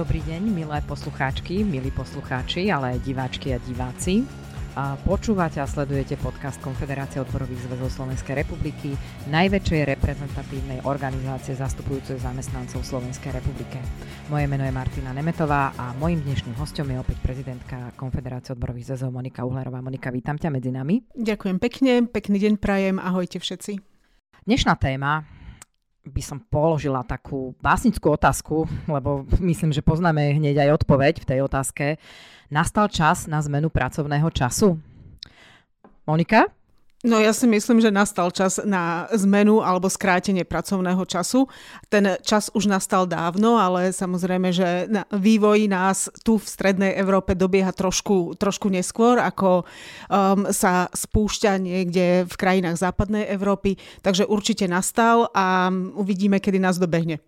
Dobrý deň, milé poslucháčky, milí poslucháči, ale aj diváčky a diváci. Počúvate a sledujete podcast Konfederácie odborových zväzov Slovenskej republiky, najväčšej reprezentatívnej organizácie zastupujúcej zamestnancov Slovenskej republike. Moje meno je Martina Nemetová a mojim dnešným hostom je opäť prezidentka Konfederácie odborových zväzov Monika Uhlerová. Monika, vítam ťa medzi nami. Ďakujem pekne, pekný deň prajem, ahojte všetci. Dnešná téma by som položila takú básnickú otázku, lebo myslím, že poznáme hneď aj odpoveď v tej otázke. Nastal čas na zmenu pracovného času? Monika? No ja si myslím, že nastal čas na zmenu alebo skrátenie pracovného času. Ten čas už nastal dávno, ale samozrejme, že vývoj nás tu v Strednej Európe dobieha trošku, trošku neskôr, ako um, sa spúšťa niekde v krajinách západnej Európy. Takže určite nastal a uvidíme, kedy nás dobehne.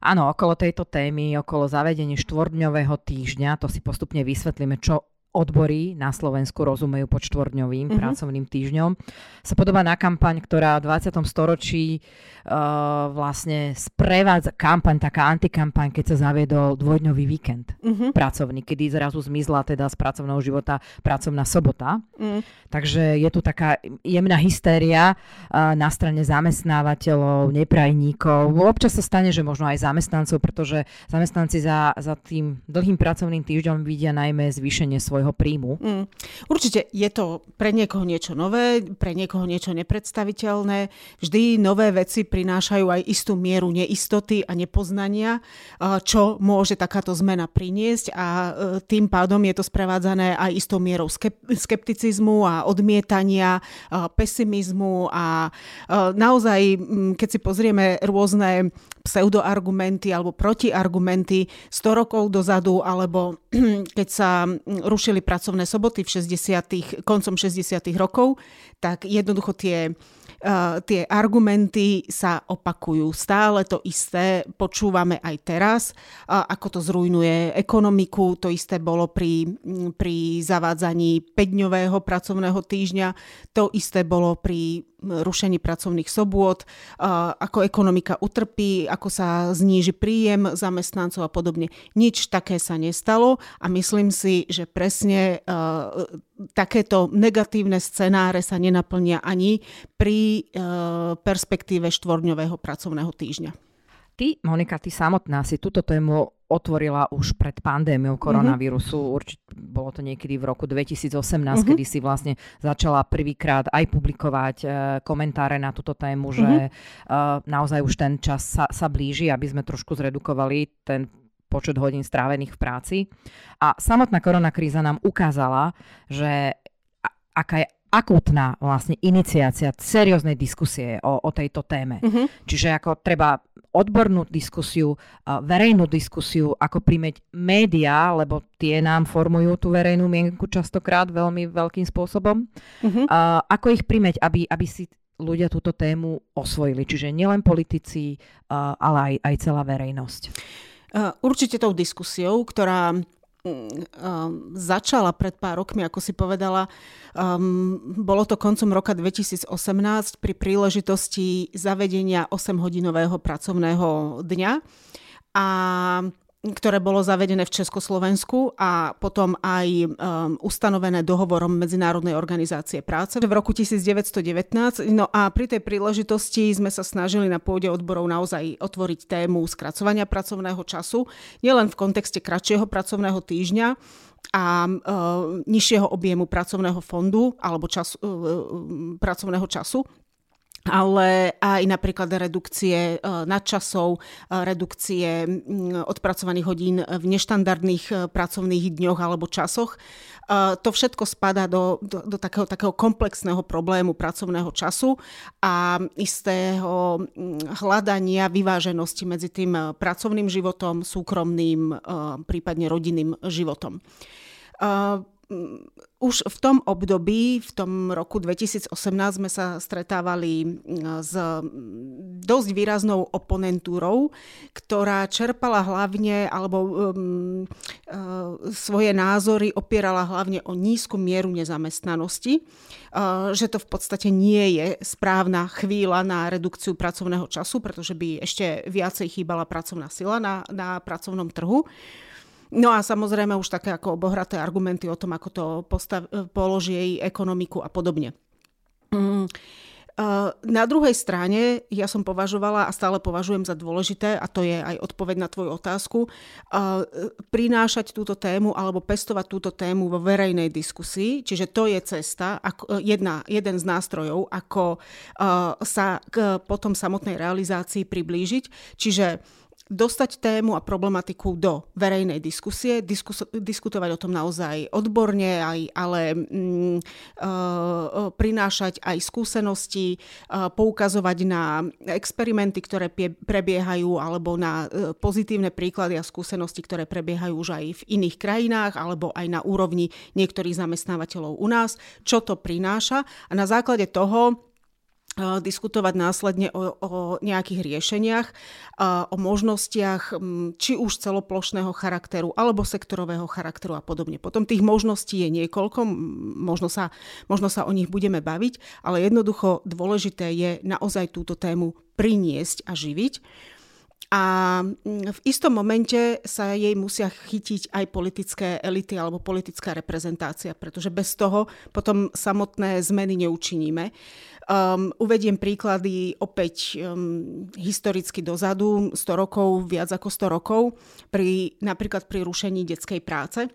Áno, okolo tejto témy, okolo zavedenia štvordňového týždňa, to si postupne vysvetlíme, čo odbory na Slovensku rozumejú pod štvordňovým mm-hmm. pracovným týždňom, sa podobá na kampaň, ktorá v 20. storočí uh, vlastne sprevádza kampaň, taká antikampaň, keď sa zaviedol dvojdňový víkend mm-hmm. pracovný, kedy zrazu zmizla teda z pracovného života pracovná sobota. Mm. Takže je tu taká jemná hystéria uh, na strane zamestnávateľov, neprajníkov. Občas sa stane, že možno aj zamestnancov, pretože zamestnanci za, za tým dlhým pracovným týždňom vidia najmä zvýšenie svojho svojho príjmu. Mm. Určite je to pre niekoho niečo nové, pre niekoho niečo nepredstaviteľné. Vždy nové veci prinášajú aj istú mieru neistoty a nepoznania, čo môže takáto zmena priniesť a e, tým pádom je to sprevádzané aj istou mierou skepticizmu a odmietania, pesimizmu a naozaj, keď si pozrieme rôzne pseudoargumenty alebo protiargumenty 100 rokov dozadu, alebo keď sa rušili pracovné soboty v 60. koncom 60. rokov, tak jednoducho tie Uh, tie argumenty sa opakujú. Stále to isté počúvame aj teraz, uh, ako to zrujnuje ekonomiku. To isté bolo pri, pri zavádzaní 5-dňového pracovného týždňa. To isté bolo pri rušení pracovných sobôd, ako ekonomika utrpí, ako sa zníži príjem zamestnancov a podobne. Nič také sa nestalo a myslím si, že presne takéto negatívne scenáre sa nenaplnia ani pri perspektíve štvorňového pracovného týždňa. Ty, Monika, ty samotná si túto tému otvorila už pred pandémiou koronavírusu. Mm-hmm. Určite bolo to niekedy v roku 2018, mm-hmm. kedy si vlastne začala prvýkrát aj publikovať uh, komentáre na túto tému, mm-hmm. že uh, naozaj už ten čas sa, sa blíži, aby sme trošku zredukovali ten počet hodín strávených v práci. A samotná koronakríza nám ukázala, že aká je akútna vlastne iniciácia serióznej diskusie o, o tejto téme. Mm-hmm. Čiže ako treba odbornú diskusiu, verejnú diskusiu, ako primeť médiá, lebo tie nám formujú tú verejnú mienku častokrát veľmi veľkým spôsobom. Mm-hmm. A, ako ich primeť, aby, aby si ľudia túto tému osvojili. Čiže nielen politici, ale aj, aj celá verejnosť. Určite tou diskusiou, ktorá začala pred pár rokmi, ako si povedala. Um, bolo to koncom roka 2018 pri príležitosti zavedenia 8-hodinového pracovného dňa. A ktoré bolo zavedené v Československu a potom aj um, ustanovené dohovorom Medzinárodnej organizácie práce v roku 1919. No a pri tej príležitosti sme sa snažili na pôde odborov naozaj otvoriť tému skracovania pracovného času, nielen v kontexte kratšieho pracovného týždňa, a uh, nižšieho objemu pracovného fondu alebo čas, uh, pracovného času, ale aj napríklad redukcie e, nadčasov, e, redukcie odpracovaných hodín v neštandardných e, pracovných dňoch alebo časoch. To všetko spada do, do, do takého, takého komplexného problému pracovného času a istého hľadania vyváženosti medzi tým pracovným životom, súkromným, prípadne rodinným životom už v tom období, v tom roku 2018 sme sa stretávali s dosť výraznou oponentúrou, ktorá čerpala hlavne, alebo um, uh, svoje názory opierala hlavne o nízku mieru nezamestnanosti, uh, že to v podstate nie je správna chvíľa na redukciu pracovného času, pretože by ešte viacej chýbala pracovná sila na, na pracovnom trhu. No a samozrejme už také ako obohraté argumenty o tom, ako to postav, položí jej ekonomiku a podobne. Mm. Na druhej strane ja som považovala a stále považujem za dôležité, a to je aj odpoveď na tvoju otázku, prinášať túto tému alebo pestovať túto tému vo verejnej diskusii. Čiže to je cesta, jedna, jeden z nástrojov, ako sa k potom samotnej realizácii priblížiť. Čiže dostať tému a problematiku do verejnej diskusie, diskus- diskutovať o tom naozaj odborne, aj, ale mm, uh, prinášať aj skúsenosti, uh, poukazovať na experimenty, ktoré pie- prebiehajú, alebo na uh, pozitívne príklady a skúsenosti, ktoré prebiehajú už aj v iných krajinách, alebo aj na úrovni niektorých zamestnávateľov u nás, čo to prináša. A na základe toho diskutovať následne o, o nejakých riešeniach, o možnostiach či už celoplošného charakteru alebo sektorového charakteru a podobne. Potom tých možností je niekoľko, možno sa, možno sa o nich budeme baviť, ale jednoducho dôležité je naozaj túto tému priniesť a živiť. A v istom momente sa jej musia chytiť aj politické elity alebo politická reprezentácia, pretože bez toho potom samotné zmeny neučiníme. Um, uvediem príklady opäť um, historicky dozadu, 100 rokov, viac ako 100 rokov, pri, napríklad pri rušení detskej práce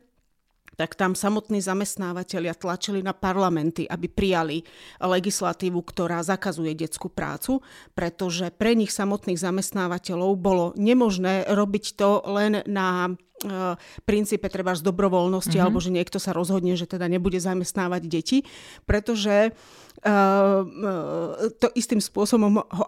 tak tam samotní zamestnávateľia tlačili na parlamenty, aby prijali legislatívu, ktorá zakazuje detskú prácu, pretože pre nich samotných zamestnávateľov bolo nemožné robiť to len na e, princípe treba z dobrovoľnosti, mm-hmm. alebo že niekto sa rozhodne, že teda nebude zamestnávať deti, pretože uh, to istým spôsobom ho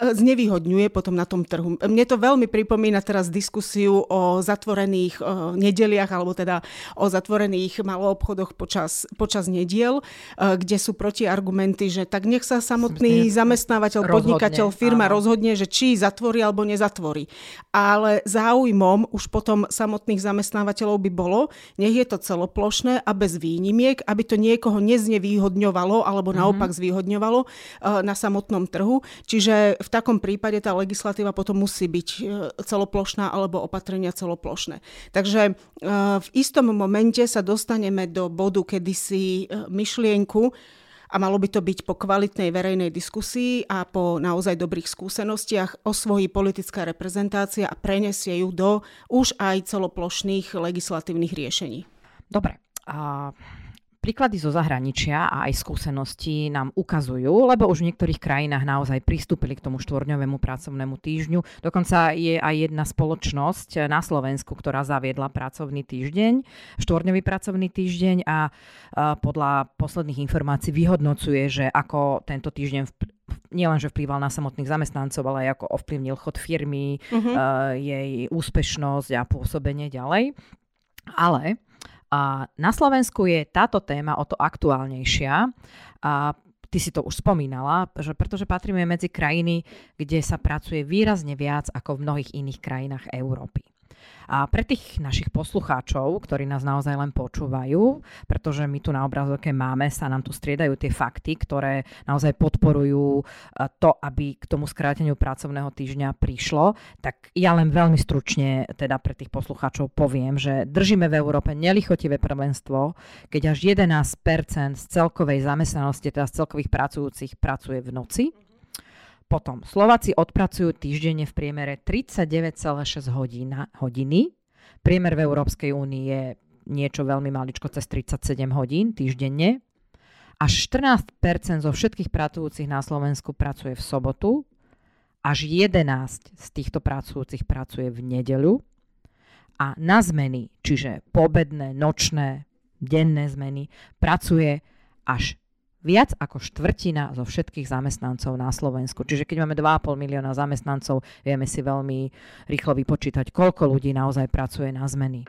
znevýhodňuje potom na tom trhu. Mne to veľmi pripomína teraz diskusiu o zatvorených o nedeliach, alebo teda o zatvorených maloobchodoch počas, počas nediel, e, kde sú protiargumenty, že tak nech sa samotný zamestnávateľ, rozhodne, podnikateľ, firma áno. rozhodne, že či zatvorí alebo nezatvorí. Ale záujmom už potom samotných zamestnávateľov by bolo, nech je to celoplošné a bez výnimiek, aby to niekoho neznevýhodňovalo alebo naopak mm-hmm. zvýhodňovalo e, na samotnom trhu. Čiže v takom prípade tá legislatíva potom musí byť e, celoplošná alebo opatrenia celoplošné. Takže e, v istom momente sa dostaneme do bodu, kedy si e, myšlienku a malo by to byť po kvalitnej verejnej diskusii a po naozaj dobrých skúsenostiach osvojí politická reprezentácia a prenesie ju do už aj celoplošných legislatívnych riešení. Dobre. A Príklady zo zahraničia a aj skúsenosti nám ukazujú, lebo už v niektorých krajinách naozaj pristúpili k tomu štvorňovému pracovnému týždňu. Dokonca je aj jedna spoločnosť na Slovensku, ktorá zaviedla pracovný týždeň, štvorňový pracovný týždeň a podľa posledných informácií vyhodnocuje, že ako tento týždeň nielen, že vplýval na samotných zamestnancov, ale aj ako ovplyvnil chod firmy, uh-huh. jej úspešnosť a pôsobenie ďalej. Ale a na Slovensku je táto téma o to aktuálnejšia. A ty si to už spomínala, že pretože patríme medzi krajiny, kde sa pracuje výrazne viac ako v mnohých iných krajinách Európy. A pre tých našich poslucháčov, ktorí nás naozaj len počúvajú, pretože my tu na obrazovke máme, sa nám tu striedajú tie fakty, ktoré naozaj podporujú e, to, aby k tomu skráteniu pracovného týždňa prišlo, tak ja len veľmi stručne teda pre tých poslucháčov poviem, že držíme v Európe nelichotivé prvenstvo, keď až 11% z celkovej zamestnanosti, teda z celkových pracujúcich pracuje v noci potom Slováci odpracujú týždenne v priemere 39,6 hodina, hodiny. Priemer v Európskej únii je niečo veľmi maličko cez 37 hodín týždenne. Až 14% zo všetkých pracujúcich na Slovensku pracuje v sobotu, až 11 z týchto pracujúcich pracuje v nedeľu a na zmeny, čiže pobedné, nočné, denné zmeny, pracuje až viac ako štvrtina zo všetkých zamestnancov na Slovensku. Čiže keď máme 2,5 milióna zamestnancov, vieme si veľmi rýchlo vypočítať, koľko ľudí naozaj pracuje na zmeny.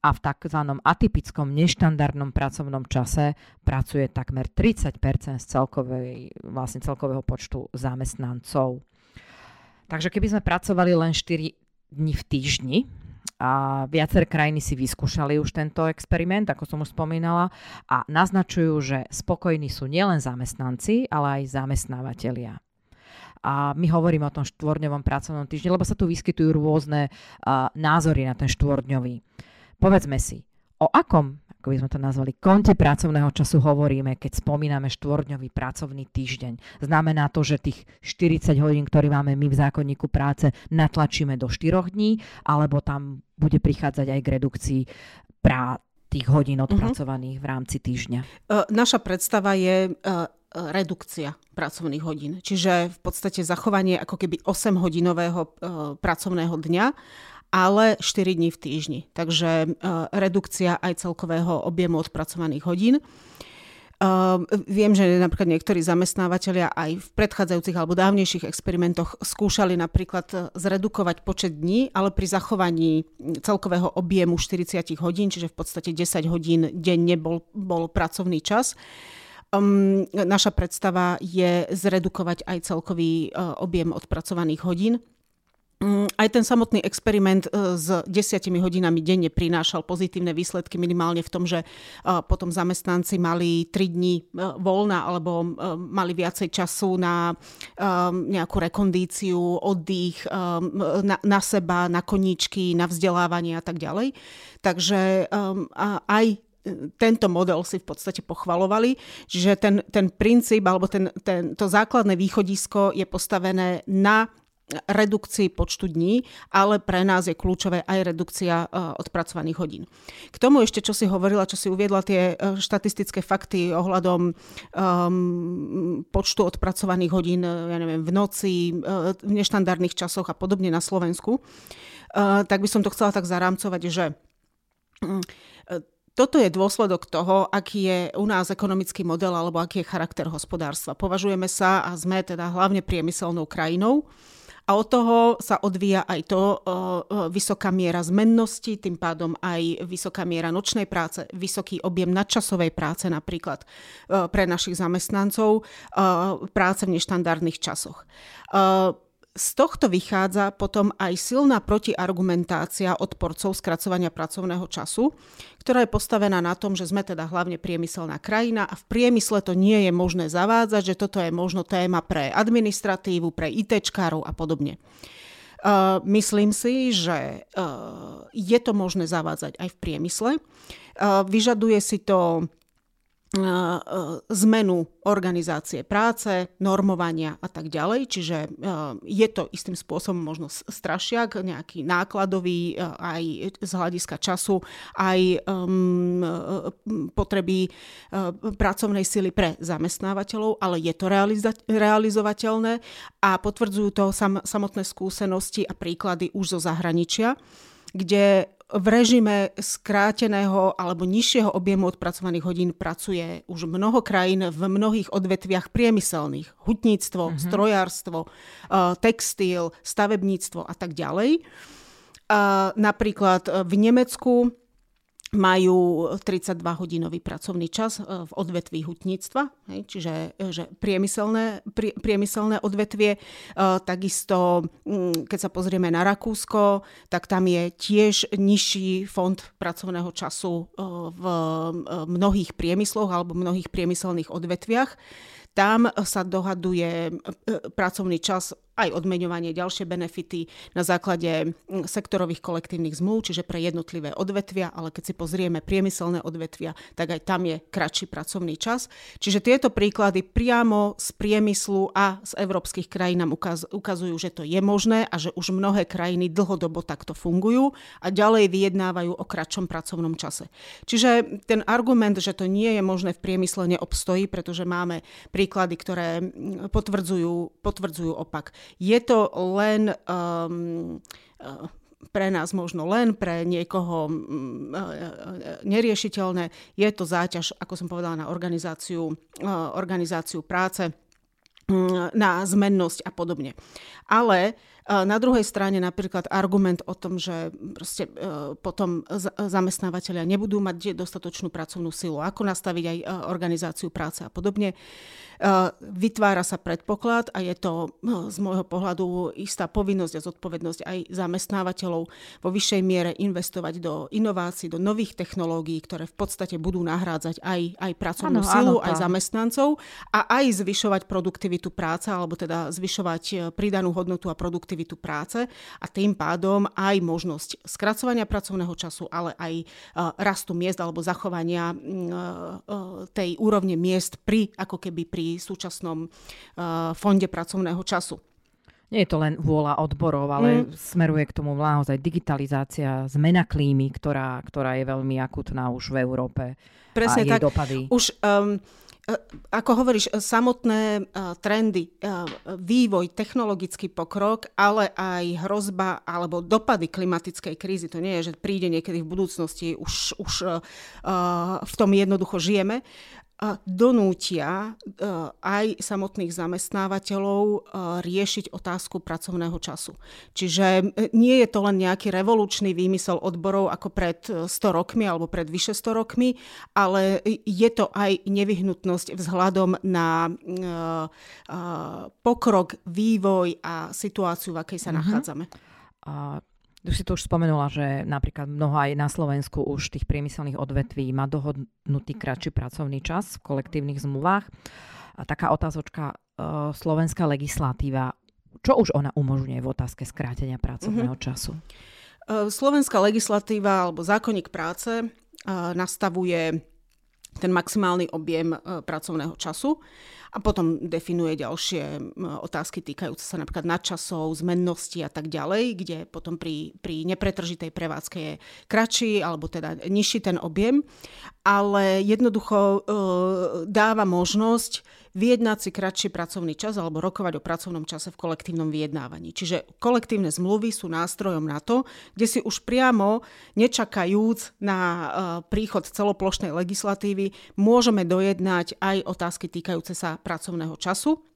a v tzv. atypickom neštandardnom pracovnom čase pracuje takmer 30% z celkovej, vlastne celkového počtu zamestnancov. Takže keby sme pracovali len 4 dní v týždni, a viaceré krajiny si vyskúšali už tento experiment, ako som už spomínala, a naznačujú, že spokojní sú nielen zamestnanci, ale aj zamestnávateľia. A my hovoríme o tom štvorňovom pracovnom týždni, lebo sa tu vyskytujú rôzne uh, názory na ten štvorňový. Povedzme si, o akom ako by sme to nazvali, konte pracovného času hovoríme, keď spomíname štvordňový pracovný týždeň. Znamená to, že tých 40 hodín, ktoré máme my v zákonníku práce, natlačíme do 4 dní, alebo tam bude prichádzať aj k redukcii prá tých hodín mhm. odpracovaných uh-huh. v rámci týždňa. Uh, naša predstava je uh, redukcia pracovných hodín. Čiže v podstate zachovanie ako keby 8-hodinového uh, pracovného dňa ale 4 dní v týždni. Takže e, redukcia aj celkového objemu odpracovaných hodín. Uh, viem, že napríklad niektorí zamestnávateľia aj v predchádzajúcich alebo dávnejších experimentoch skúšali napríklad e, zredukovať počet dní, ale pri zachovaní celkového objemu 40 hodín, čiže v podstate 10 hodín denne bol, bol pracovný čas. Um, naša predstava je zredukovať aj celkový uh, objem odpracovaných hodín aj ten samotný experiment e, s desiatimi hodinami denne prinášal pozitívne výsledky minimálne v tom, že e, potom zamestnanci mali 3 dní e, voľna alebo mali viacej času na nejakú rekondíciu, oddych, na seba, na koníčky, na vzdelávanie a tak ďalej. Takže aj tento model si v podstate pochvalovali, že ten, ten princíp alebo ten, ten, to základné východisko je postavené na redukcii počtu dní, ale pre nás je kľúčové aj redukcia e, odpracovaných hodín. K tomu ešte, čo si hovorila, čo si uviedla tie e, štatistické fakty ohľadom um, počtu odpracovaných hodín, e, ja neviem, v noci, v neštandardných časoch a podobne na Slovensku, uh, tak by som to chcela tak zarámcovať, že um, toto je dôsledok toho, aký je u nás ekonomický model alebo aký je charakter hospodárstva. Považujeme sa a sme teda hlavne priemyselnou krajinou, a od toho sa odvíja aj to uh, vysoká miera zmennosti, tým pádom aj vysoká miera nočnej práce, vysoký objem nadčasovej práce napríklad uh, pre našich zamestnancov, práce v neštandardných časoch. Z tohto vychádza potom aj silná protiargumentácia odporcov skracovania pracovného času, ktorá je postavená na tom, že sme teda hlavne priemyselná krajina a v priemysle to nie je možné zavádzať, že toto je možno téma pre administratívu, pre ITčkárov a podobne. Uh, myslím si, že uh, je to možné zavádzať aj v priemysle. Uh, vyžaduje si to zmenu organizácie práce, normovania a tak ďalej. Čiže je to istým spôsobom možno strašiak, nejaký nákladový aj z hľadiska času, aj um, potreby pracovnej sily pre zamestnávateľov, ale je to realizovateľné a potvrdzujú to sam- samotné skúsenosti a príklady už zo zahraničia, kde v režime skráteného alebo nižšieho objemu odpracovaných hodín pracuje už mnoho krajín v mnohých odvetviach priemyselných. Hutníctvo, mm-hmm. strojárstvo, eh, textil, stavebníctvo a tak ďalej. Napríklad v Nemecku majú 32-hodinový pracovný čas e, v odvetví hutníctva, čiže e, že priemyselné, prie, priemyselné odvetvie. E, takisto, keď sa pozrieme na Rakúsko, tak tam je tiež nižší fond pracovného času v mnohých priemysloch alebo mnohých priemyselných odvetviach. Tam sa dohaduje pracovný čas aj odmeňovanie, ďalšie benefity na základe sektorových kolektívnych zmluv, čiže pre jednotlivé odvetvia, ale keď si pozrieme priemyselné odvetvia, tak aj tam je kratší pracovný čas. Čiže tieto príklady priamo z priemyslu a z európskych krajín nám ukaz, ukazujú, že to je možné a že už mnohé krajiny dlhodobo takto fungujú a ďalej vyjednávajú o kratšom pracovnom čase. Čiže ten argument, že to nie je možné v priemysle, neobstojí, pretože máme príklady, ktoré potvrdzujú, potvrdzujú opak. Je to len um, uh, pre nás možno len, pre niekoho mm, uh, uh, neriešiteľné. Je to záťaž, ako som povedala, na organizáciu, organizáciu práce mm, na zmennosť a podobne. Ale Na druhej strane napríklad argument o tom, že proste e, potom zamestnávateľia nebudú mať dostatočnú pracovnú silu, ako nastaviť aj e, organizáciu práce a podobne. Vytvára sa predpoklad a je to z môjho pohľadu istá povinnosť a zodpovednosť aj zamestnávateľov vo vyššej miere investovať do inovácií, do nových technológií, ktoré v podstate budú nahrádzať aj, aj pracovnú ano, silu, ano, aj zamestnancov a aj zvyšovať produktivitu práce, alebo teda zvyšovať e, pridanú hodnotu a produktivitu práce a tým pádom aj možnosť skracovania pracovného času, ale aj e, rastu miest alebo zachovania e, tej úrovne miest pri, ako keby pri súčasnom fonde pracovného času. Nie je to len vôľa odborov, ale mm. smeruje k tomu naozaj digitalizácia, zmena klímy, ktorá, ktorá je veľmi akutná už v Európe. Presne a jej tak. dopady. Už um, ako hovoríš, samotné trendy, vývoj, technologický pokrok, ale aj hrozba alebo dopady klimatickej krízy. To nie je, že príde niekedy v budúcnosti, už, už v tom jednoducho žijeme donútia e, aj samotných zamestnávateľov e, riešiť otázku pracovného času. Čiže e, nie je to len nejaký revolučný výmysel odborov ako pred 100 rokmi alebo pred vyše 100 rokmi, ale je to aj nevyhnutnosť vzhľadom na pokrok, vývoj a situáciu, v akej sa mm-hmm. nachádzame. A už si to už spomenula, že napríklad mnoho aj na Slovensku už tých priemyselných odvetví má dohodnutý kratší pracovný čas v kolektívnych zmluvách. A taká otázočka, uh, slovenská legislatíva, čo už ona umožňuje v otázke skrátenia pracovného mm-hmm. času? Uh, slovenská legislatíva alebo zákonník práce uh, nastavuje ten maximálny objem pracovného času a potom definuje ďalšie otázky týkajúce sa napríklad nadčasov, zmennosti a tak ďalej, kde potom pri, pri nepretržitej prevádzke je kratší alebo teda nižší ten objem, ale jednoducho e, dáva možnosť vyjednať si kratší pracovný čas alebo rokovať o pracovnom čase v kolektívnom vyjednávaní. Čiže kolektívne zmluvy sú nástrojom na to, kde si už priamo, nečakajúc na uh, príchod celoplošnej legislatívy, môžeme dojednať aj otázky týkajúce sa pracovného času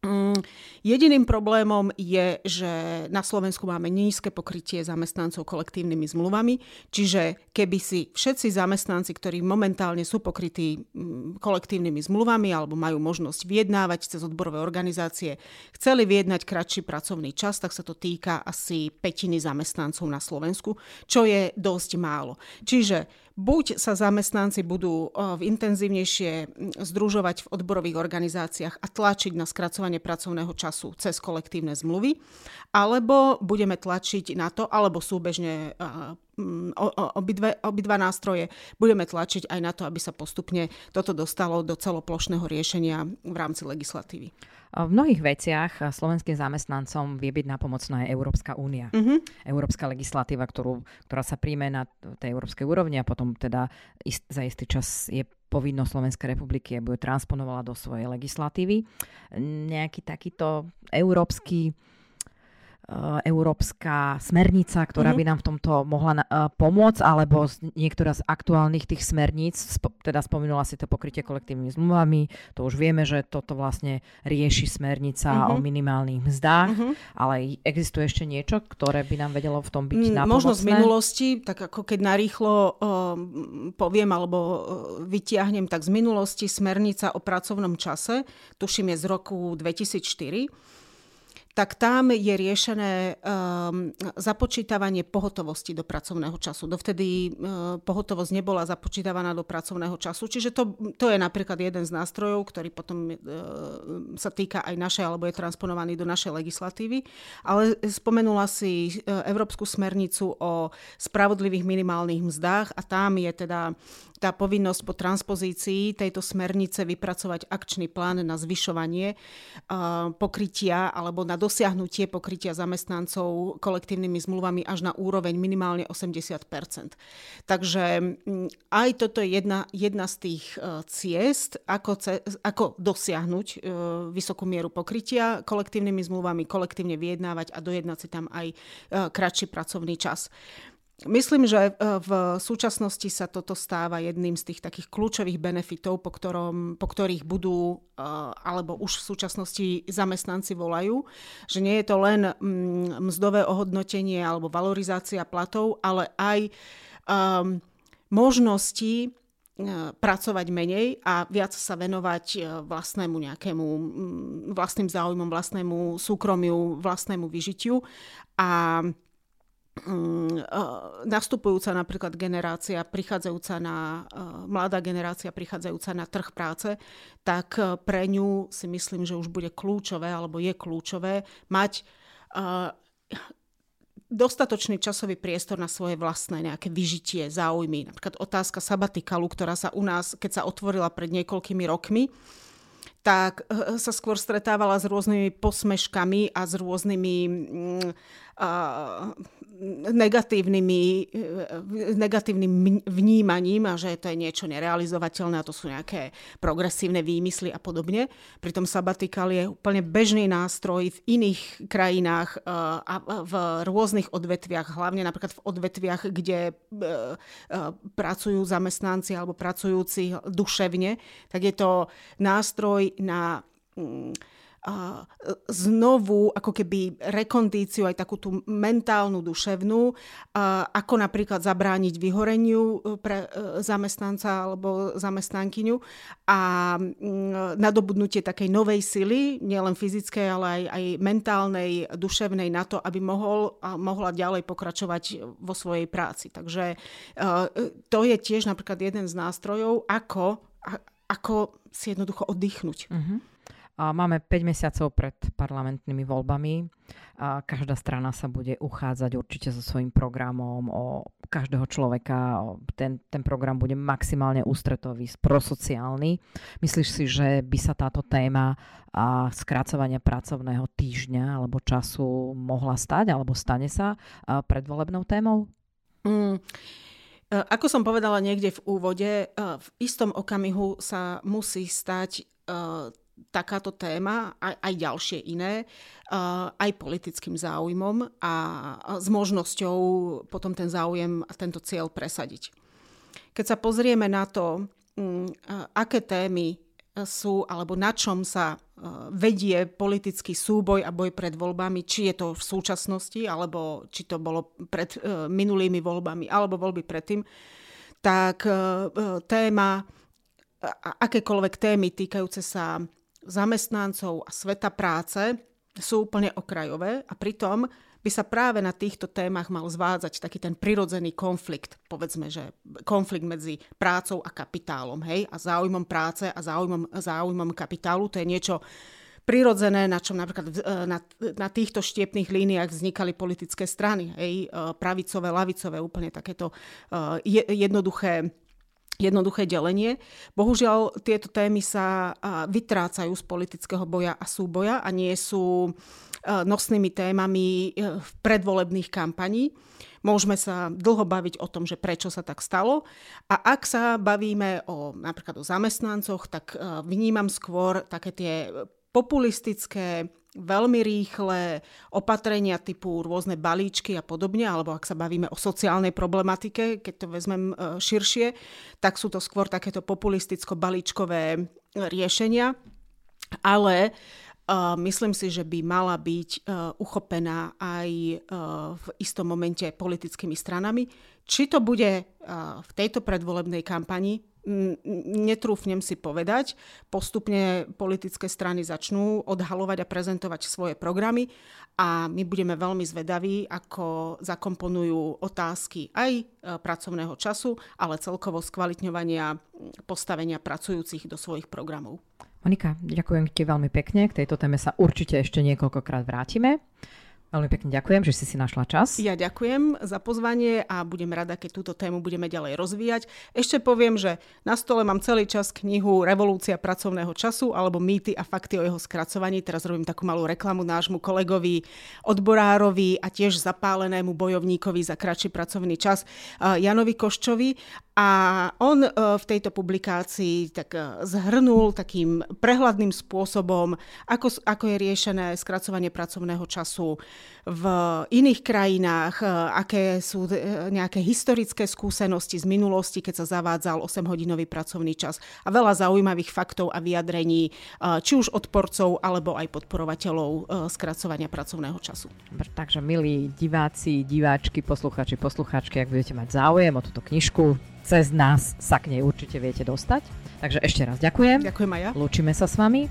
Mm, jediným problémom je, že na Slovensku máme nízke pokrytie zamestnancov kolektívnymi zmluvami, čiže keby si všetci zamestnanci, ktorí momentálne sú pokrytí mm, kolektívnymi zmluvami alebo majú možnosť vyjednávať cez odborové organizácie, chceli vyjednať kratší pracovný čas, tak sa to týka asi petiny zamestnancov na Slovensku, čo je dosť málo. Čiže buď sa zamestnanci budú intenzívnejšie združovať v odborových organizáciách a tlačiť na skracovanie pracovného času cez kolektívne zmluvy, alebo budeme tlačiť na to, alebo súbežne obidve, obidva nástroje budeme tlačiť aj na to, aby sa postupne toto dostalo do celoplošného riešenia v rámci legislatívy. V mnohých veciach slovenským zamestnancom vie byť napomocná aj Európska únia. Uh-huh. Európska legislatíva, ktorú, ktorá sa príjme na tej európskej úrovni a potom teda ist, za istý čas je povinnosť Slovenskej republiky, aby ju transponovala do svojej legislatívy. Nejaký takýto európsky európska smernica, ktorá mm-hmm. by nám v tomto mohla uh, pomôcť, alebo z, niektorá z aktuálnych tých smerníc, spo, teda spomenula si to pokrytie kolektívnymi zmluvami, to už vieme, že toto vlastne rieši smernica mm-hmm. o minimálnych mzdách, mm-hmm. ale existuje ešte niečo, ktoré by nám vedelo v tom byť mm? Možno z minulosti, tak ako keď narýchlo uh, poviem alebo uh, vytiahnem, tak z minulosti smernica o pracovnom čase, tuším je z roku 2004, tak tam je riešené um, započítavanie pohotovosti do pracovného času. Dovtedy uh, pohotovosť nebola započítavaná do pracovného času, čiže to, to je napríklad jeden z nástrojov, ktorý potom uh, sa týka aj našej, alebo je transponovaný do našej legislatívy. Ale spomenula si uh, Európsku smernicu o spravodlivých minimálnych mzdách a tam je teda tá povinnosť po transpozícii tejto smernice vypracovať akčný plán na zvyšovanie pokrytia alebo na dosiahnutie pokrytia zamestnancov kolektívnymi zmluvami až na úroveň minimálne 80% Takže aj toto je jedna, jedna z tých uh, ciest, ako, ce, ako dosiahnuť uh, vysokú mieru pokrytia kolektívnymi zmluvami, kolektívne vyjednávať a dojednať si tam aj uh, kratší pracovný čas. Myslím, že v súčasnosti sa toto stáva jedným z tých takých kľúčových benefitov, po, ktorom, po ktorých budú, alebo už v súčasnosti zamestnanci volajú, že nie je to len mm, mzdové ohodnotenie alebo valorizácia platov, ale aj um, možnosti pracovať menej a viac sa venovať vlastnému nejakému, vlastným záujmom, vlastnému súkromiu, vlastnému vyžitiu. A Mm, eh, nastupujúca napríklad generácia, prichádzajúca na, eh, mladá generácia prichádzajúca na trh práce, tak eh, pre ňu si myslím, že už bude kľúčové, alebo je kľúčové mať dostatočný časový priestor na svoje vlastné nejaké vyžitie, záujmy. Napríklad otázka sabatikalu, ktorá sa u nás, keď sa otvorila pred niekoľkými rokmi, tak sa skôr stretávala s rôznymi posmeškami a s rôznymi mm, negatívnymi, e, negatívnym vnímaním a že to je niečo nerealizovateľné a to sú nejaké progresívne výmysly a podobne. Pritom sabatikal je úplne bežný nástroj v iných krajinách e, a v rôznych odvetviach, hlavne napríklad v odvetviach, kde e, pracujú zamestnanci alebo pracujúci duševne, tak je to nástroj na mm, znovu ako keby rekondíciu, aj takú tú mentálnu, duševnú, ako napríklad zabrániť vyhoreniu e, pre e, zamestnanca alebo zamestnankyňu a nadobudnutie takej novej sily, nielen fyzickej, ale aj, aj mentálnej, duševnej na to, aby mohol, mohla ďalej pokračovať vo svojej práci. Takže e, to je tiež napríklad jeden z nástrojov, ako, ako si jednoducho oddychnúť. Uh-huh. Máme 5 mesiacov pred parlamentnými voľbami. Každá strana sa bude uchádzať určite so svojím programom o každého človeka. Ten, ten program bude maximálne ústretový, prosociálny. Myslíš si, že by sa táto téma a skracovania pracovného týždňa alebo času mohla stať alebo stane sa predvolebnou témou? Mm. E, ako som povedala niekde v úvode, e, v istom okamihu sa musí stať e, takáto téma, aj, aj ďalšie iné, aj politickým záujmom a s možnosťou potom ten záujem a tento cieľ presadiť. Keď sa pozrieme na to, mm, aké témy sú, alebo na čom sa vedie politický súboj a boj pred voľbami, či je to v súčasnosti, alebo či to bolo pred e, minulými voľbami, alebo voľby predtým, tak e, e, téma, akékoľvek témy týkajúce sa zamestnancov a sveta práce sú úplne okrajové a pritom by sa práve na týchto témach mal zvádzať taký ten prirodzený konflikt, povedzme, že konflikt medzi prácou a kapitálom, hej, a záujmom práce a záujmom, záujmom kapitálu, to je niečo prirodzené, na čom napríklad e, na, na týchto štiepných líniách vznikali politické strany, hej, e, pravicové, lavicové, úplne takéto uh, jednoduché jednoduché delenie. Bohužiaľ, tieto témy sa vytrácajú z politického boja a súboja a nie sú nosnými témami e, v predvolebných kampaní. Môžeme sa dlho baviť o tom, že prečo sa tak stalo. A ak sa bavíme o napríklad o zamestnancoch, tak e, vnímam skôr také tie populistické veľmi rýchle opatrenia typu rôzne balíčky a podobne, alebo ak sa bavíme o sociálnej problematike, keď to vezmem e, širšie, tak sú to skôr takéto populisticko-balíčkové riešenia. Ale Uh, myslím si, že by mala byť uh, uchopená aj v istom momente politickými stranami. Či to bude v tejto predvolebnej kampani, netrúfnem si povedať. Postupne politické strany začnú odhalovať a prezentovať svoje programy a my budeme veľmi zvedaví, ako zakomponujú otázky aj e, pracovného času, ale celkovo skvalitňovania postavenia pracujúcich do svojich programov. Monika, ďakujem ti veľmi pekne. K tejto téme sa určite ešte niekoľkokrát vrátime. Veľmi pekne ďakujem, že si si našla čas. Ja ďakujem za pozvanie a budem rada, keď túto tému budeme ďalej rozvíjať. Ešte poviem, že na stole mám celý čas knihu Revolúcia pracovného času alebo Mýty a fakty o jeho skracovaní. Teraz robím takú malú reklamu nášmu kolegovi, odborárovi a tiež zapálenému bojovníkovi za kratší pracovný čas Janovi Koščovi. A on e, v tejto publikácii tak e, zhrnul takým prehľadným spôsobom, ako, ako je riešené skracovanie pracovného času v iných krajinách, aké sú nejaké historické skúsenosti z minulosti, keď sa zavádzal 8-hodinový pracovný čas a veľa zaujímavých faktov a vyjadrení, či už odporcov, alebo aj podporovateľov skracovania pracovného času. Takže milí diváci, diváčky, posluchači, posluchačky, ak budete mať záujem o túto knižku, cez nás sa k nej určite viete dostať. Takže ešte raz ďakujem. Ďakujem aj ja. Lúčime sa s vami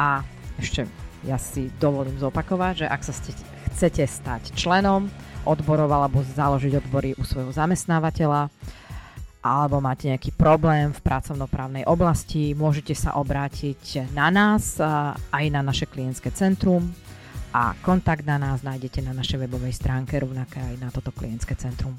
a ešte ja si dovolím zopakovať, že ak sa ste, chcete stať členom odborov alebo založiť odbory u svojho zamestnávateľa, alebo máte nejaký problém v pracovnoprávnej oblasti, môžete sa obrátiť na nás aj na naše klientské centrum a kontakt na nás nájdete na našej webovej stránke, rovnaké aj na toto klientské centrum.